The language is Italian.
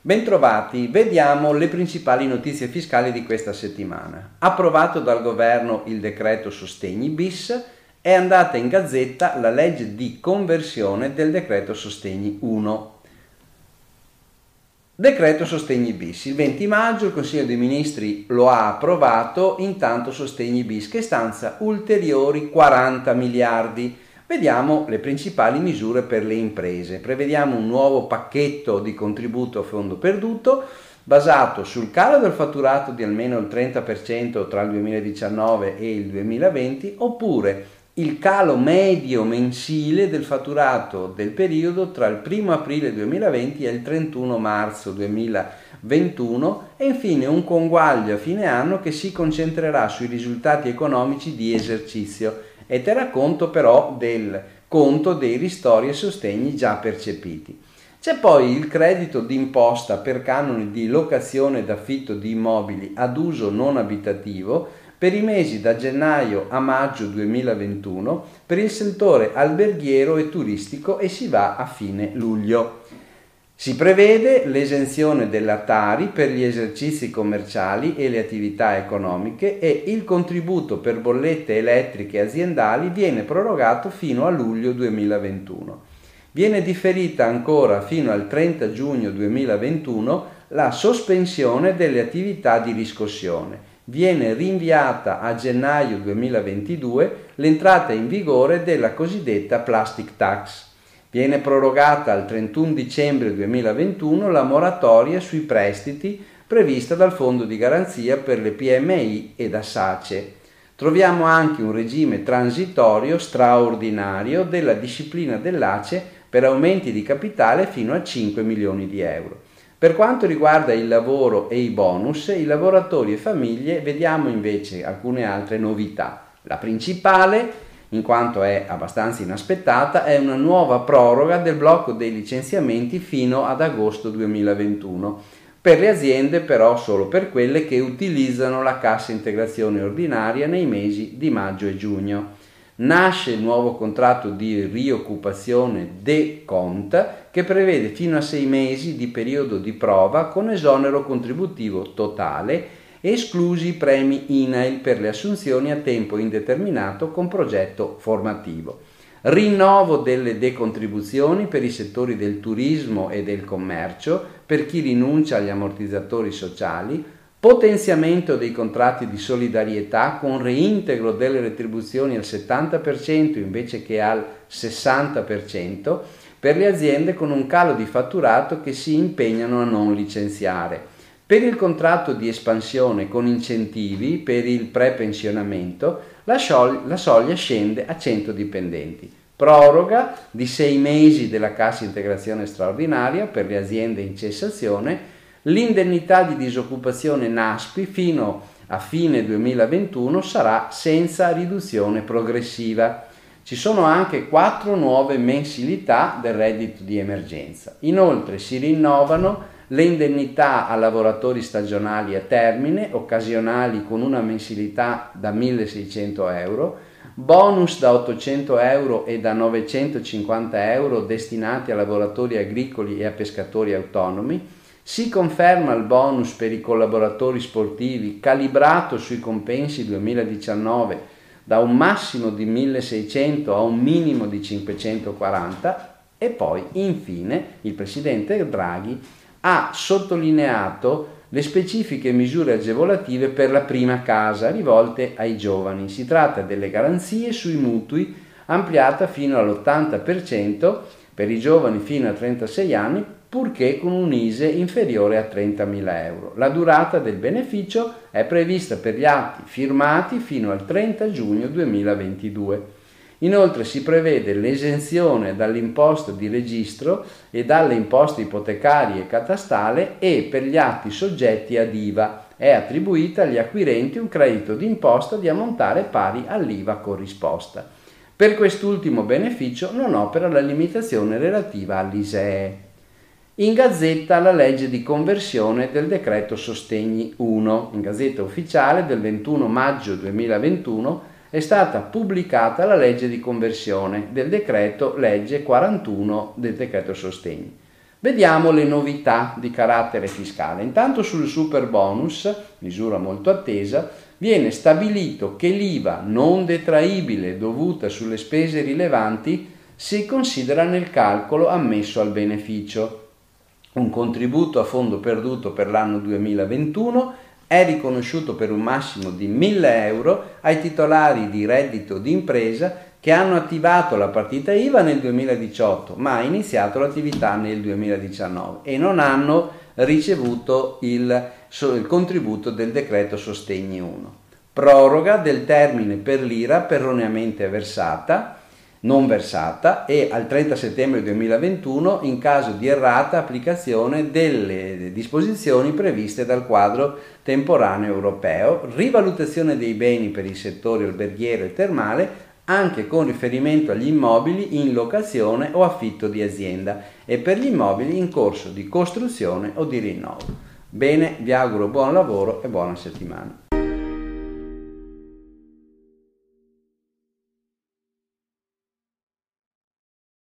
Bentrovati, vediamo le principali notizie fiscali di questa settimana. Approvato dal governo il decreto Sostegni bis, è andata in gazzetta la legge di conversione del decreto Sostegni 1. Decreto Sostegni bis. Il 20 maggio il Consiglio dei Ministri lo ha approvato, intanto Sostegni bis che stanza ulteriori 40 miliardi Vediamo le principali misure per le imprese. Prevediamo un nuovo pacchetto di contributo a fondo perduto basato sul calo del fatturato di almeno il 30% tra il 2019 e il 2020 oppure il calo medio mensile del fatturato del periodo tra il 1 aprile 2020 e il 31 marzo 2021 e infine un conguaglio a fine anno che si concentrerà sui risultati economici di esercizio e terrà conto però del conto dei ristori e sostegni già percepiti. C'è poi il credito d'imposta per canoni di locazione ed affitto di immobili ad uso non abitativo per i mesi da gennaio a maggio 2021 per il settore alberghiero e turistico e si va a fine luglio. Si prevede l'esenzione della Tari per gli esercizi commerciali e le attività economiche e il contributo per bollette elettriche aziendali viene prorogato fino a luglio 2021. Viene differita ancora fino al 30 giugno 2021 la sospensione delle attività di riscossione. Viene rinviata a gennaio 2022 l'entrata in vigore della cosiddetta plastic tax. Viene prorogata al 31 dicembre 2021 la moratoria sui prestiti prevista dal Fondo di garanzia per le PMI e da SACE. Troviamo anche un regime transitorio straordinario della disciplina dell'ACE per aumenti di capitale fino a 5 milioni di euro. Per quanto riguarda il lavoro e i bonus, i lavoratori e famiglie vediamo invece alcune altre novità. La principale in quanto è abbastanza inaspettata, è una nuova proroga del blocco dei licenziamenti fino ad agosto 2021. Per le aziende però solo per quelle che utilizzano la cassa integrazione ordinaria nei mesi di maggio e giugno. Nasce il nuovo contratto di rioccupazione De Cont che prevede fino a sei mesi di periodo di prova con esonero contributivo totale esclusi i premi INAIL per le assunzioni a tempo indeterminato con progetto formativo. Rinnovo delle decontribuzioni per i settori del turismo e del commercio per chi rinuncia agli ammortizzatori sociali, potenziamento dei contratti di solidarietà con reintegro delle retribuzioni al 70% invece che al 60% per le aziende con un calo di fatturato che si impegnano a non licenziare per il contratto di espansione con incentivi per il prepensionamento, la, la soglia scende a 100 dipendenti. Proroga di sei mesi della cassa integrazione straordinaria per le aziende in cessazione, l'indennità di disoccupazione NASPI fino a fine 2021 sarà senza riduzione progressiva. Ci sono anche quattro nuove mensilità del reddito di emergenza. Inoltre si rinnovano le indennità a lavoratori stagionali a termine, occasionali con una mensilità da 1600 euro, bonus da 800 euro e da 950 euro destinati a lavoratori agricoli e a pescatori autonomi, si conferma il bonus per i collaboratori sportivi calibrato sui compensi 2019 da un massimo di 1600 a un minimo di 540 e poi infine il presidente Draghi ha sottolineato le specifiche misure agevolative per la prima casa rivolte ai giovani. Si tratta delle garanzie sui mutui ampliata fino all'80% per i giovani fino a 36 anni purché con un ISE inferiore a 30.000 euro. La durata del beneficio è prevista per gli atti firmati fino al 30 giugno 2022. Inoltre si prevede l'esenzione dall'imposta di registro e dalle imposte ipotecarie e catastale e per gli atti soggetti ad IVA è attribuita agli acquirenti un credito d'imposta di ammontare pari all'IVA corrisposta. Per quest'ultimo beneficio non opera la limitazione relativa all'ISEE. In gazzetta la legge di conversione del decreto Sostegni 1, in gazzetta ufficiale del 21 maggio 2021 è stata pubblicata la legge di conversione del decreto legge 41 del decreto sostegni. Vediamo le novità di carattere fiscale. Intanto sul super bonus, misura molto attesa, viene stabilito che l'IVA non detraibile dovuta sulle spese rilevanti si considera nel calcolo ammesso al beneficio. Un contributo a fondo perduto per l'anno 2021 è riconosciuto per un massimo di 1000 euro ai titolari di reddito d'impresa che hanno attivato la partita IVA nel 2018 ma ha iniziato l'attività nel 2019 e non hanno ricevuto il, il contributo del decreto Sostegni 1. Proroga del termine per l'IRA erroneamente versata non versata e al 30 settembre 2021 in caso di errata applicazione delle disposizioni previste dal quadro temporaneo europeo, rivalutazione dei beni per i settori alberghiero e termale anche con riferimento agli immobili in locazione o affitto di azienda e per gli immobili in corso di costruzione o di rinnovo. Bene, vi auguro buon lavoro e buona settimana.